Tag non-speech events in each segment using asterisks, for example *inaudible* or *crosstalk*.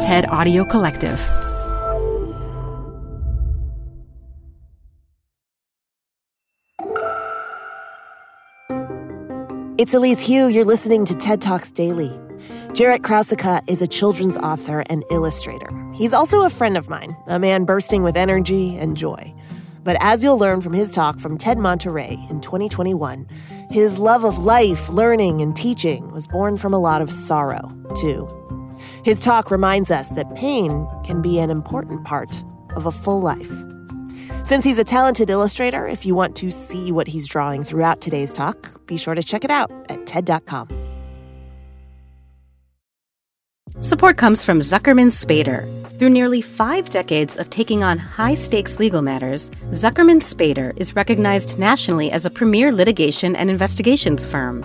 TED Audio Collective. It's Elise Hu. You're listening to TED Talks Daily. Jarrett Krosoczka is a children's author and illustrator. He's also a friend of mine, a man bursting with energy and joy. But as you'll learn from his talk from TED Monterey in 2021, his love of life, learning, and teaching was born from a lot of sorrow, too. His talk reminds us that pain can be an important part of a full life. Since he's a talented illustrator, if you want to see what he's drawing throughout today's talk, be sure to check it out at TED.com. Support comes from Zuckerman Spader. Through nearly five decades of taking on high stakes legal matters, Zuckerman Spader is recognized nationally as a premier litigation and investigations firm.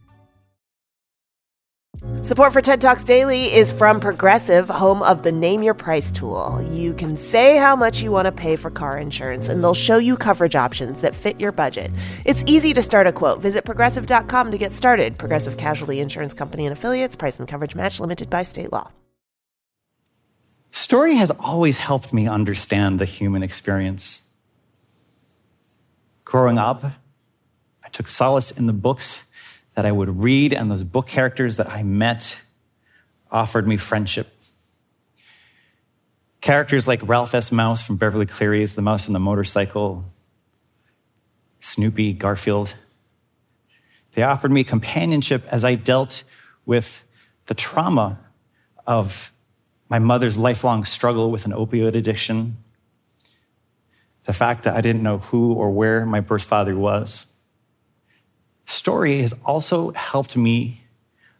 Support for TED Talks Daily is from Progressive, home of the Name Your Price tool. You can say how much you want to pay for car insurance, and they'll show you coverage options that fit your budget. It's easy to start a quote. Visit progressive.com to get started. Progressive Casualty Insurance Company and affiliates, price and coverage match limited by state law. Story has always helped me understand the human experience. Growing up, I took solace in the books that I would read, and those book characters that I met offered me friendship. Characters like Ralph S. Mouse from Beverly Cleary's The Mouse and the Motorcycle, Snoopy, Garfield. They offered me companionship as I dealt with the trauma of my mother's lifelong struggle with an opioid addiction, the fact that I didn't know who or where my birth father was story has also helped me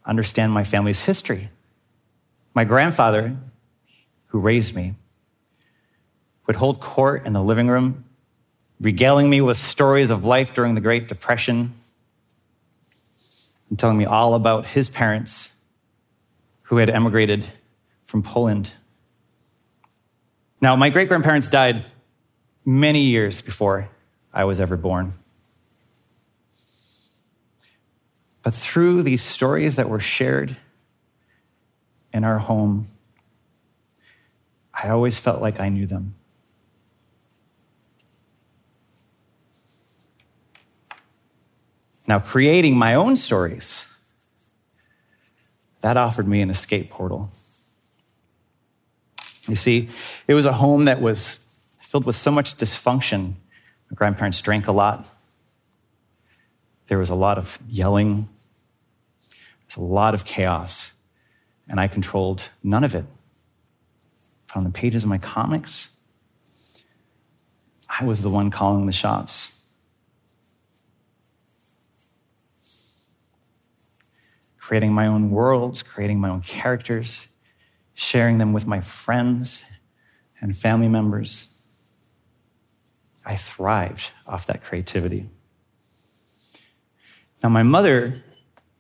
understand my family's history. My grandfather, who raised me, would hold court in the living room, regaling me with stories of life during the Great Depression and telling me all about his parents who had emigrated from Poland. Now, my great grandparents died many years before I was ever born. But through these stories that were shared in our home, I always felt like I knew them. Now, creating my own stories, that offered me an escape portal. You see, it was a home that was filled with so much dysfunction. My grandparents drank a lot. There was a lot of yelling, there was a lot of chaos, and I controlled none of it. On the pages of my comics, I was the one calling the shots. Creating my own worlds, creating my own characters, sharing them with my friends and family members. I thrived off that creativity. Now, my mother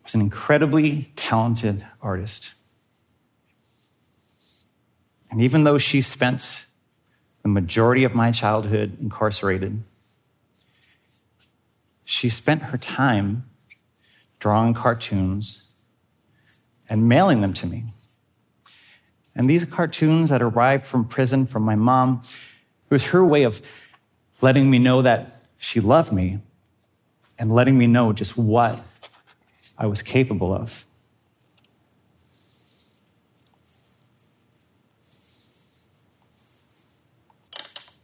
was an incredibly talented artist. And even though she spent the majority of my childhood incarcerated, she spent her time drawing cartoons and mailing them to me. And these cartoons that arrived from prison from my mom, it was her way of letting me know that she loved me and letting me know just what I was capable of.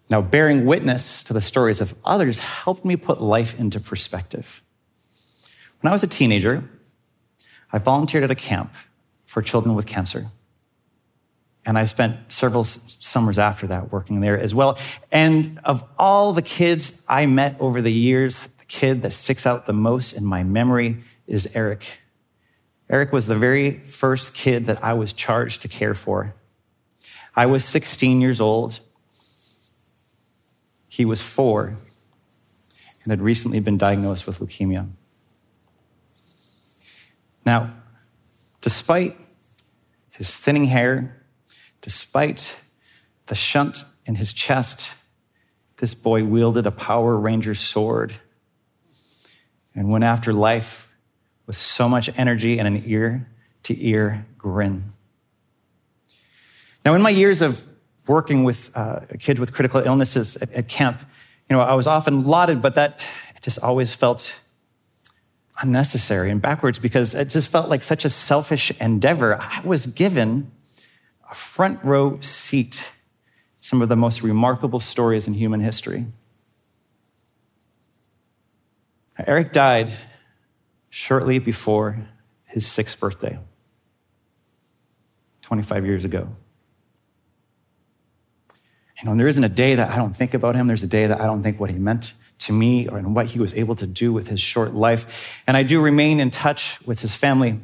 Now, bearing witness to the stories of others helped me put life into perspective. When I was a teenager, I volunteered at a camp for children with cancer. And I spent several summers after that working there as well. And of all the kids I met over the years, kid that sticks out the most in my memory is Eric. Eric was the very first kid that I was charged to care for. I was 16 years old. He was four and had recently been diagnosed with leukemia. Now, despite his thinning hair, despite the shunt in his chest, this boy wielded a Power Ranger sword and went after life with so much energy and an ear to ear grin. Now, in my years of working with uh, kids with critical illnesses at, at camp, you know, I was often lauded, but that just always felt unnecessary and backwards because it just felt like such a selfish endeavor. I was given a front row seat some of the most remarkable stories in human history. Eric died shortly before his sixth birthday, 25 years ago. You know, there isn't a day that I don't think about him. There's a day that I don't think what he meant to me or in what he was able to do with his short life. And I do remain in touch with his family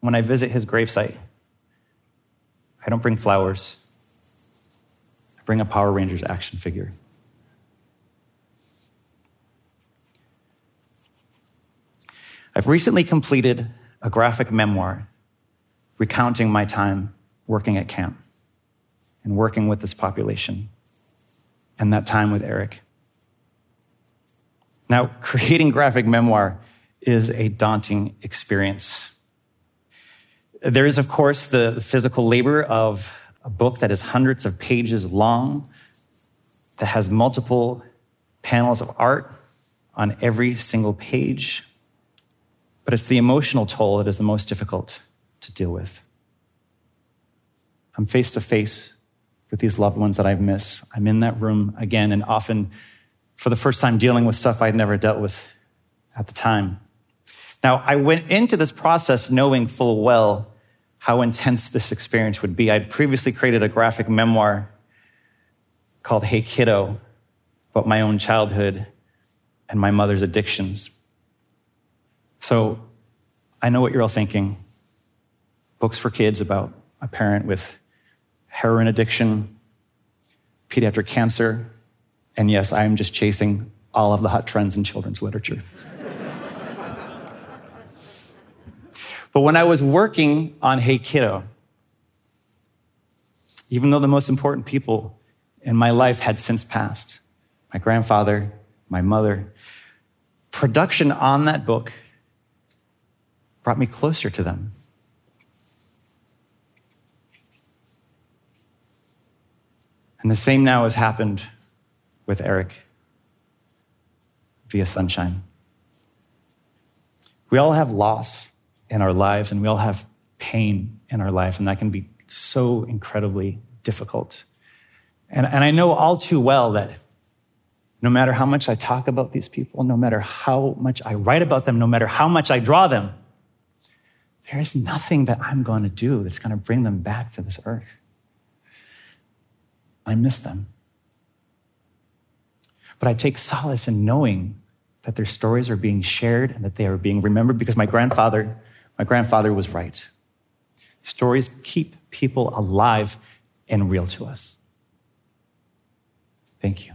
when I visit his gravesite. I don't bring flowers, I bring a Power Rangers action figure. I've recently completed a graphic memoir recounting my time working at camp and working with this population and that time with Eric. Now, *laughs* creating graphic memoir is a daunting experience. There is, of course, the physical labor of a book that is hundreds of pages long, that has multiple panels of art on every single page. But it's the emotional toll that is the most difficult to deal with. I'm face to face with these loved ones that I've missed. I'm in that room again, and often for the first time dealing with stuff I'd never dealt with at the time. Now, I went into this process knowing full well how intense this experience would be. I'd previously created a graphic memoir called Hey Kiddo about my own childhood and my mother's addictions. So I know what you're all thinking. Books for kids about a parent with heroin addiction, pediatric cancer, and yes, I am just chasing all of the hot trends in children's literature. *laughs* but when I was working on Hey Kiddo, even though the most important people in my life had since passed my grandfather, my mother production on that book brought me closer to them. And the same now has happened with Eric via sunshine. We all have loss in our lives and we all have pain in our life, and that can be so incredibly difficult. And, and I know all too well that no matter how much I talk about these people, no matter how much I write about them, no matter how much I draw them, there is nothing that I'm going to do that's going to bring them back to this earth. I miss them. But I take solace in knowing that their stories are being shared and that they are being remembered because my grandfather, my grandfather was right. Stories keep people alive and real to us. Thank you.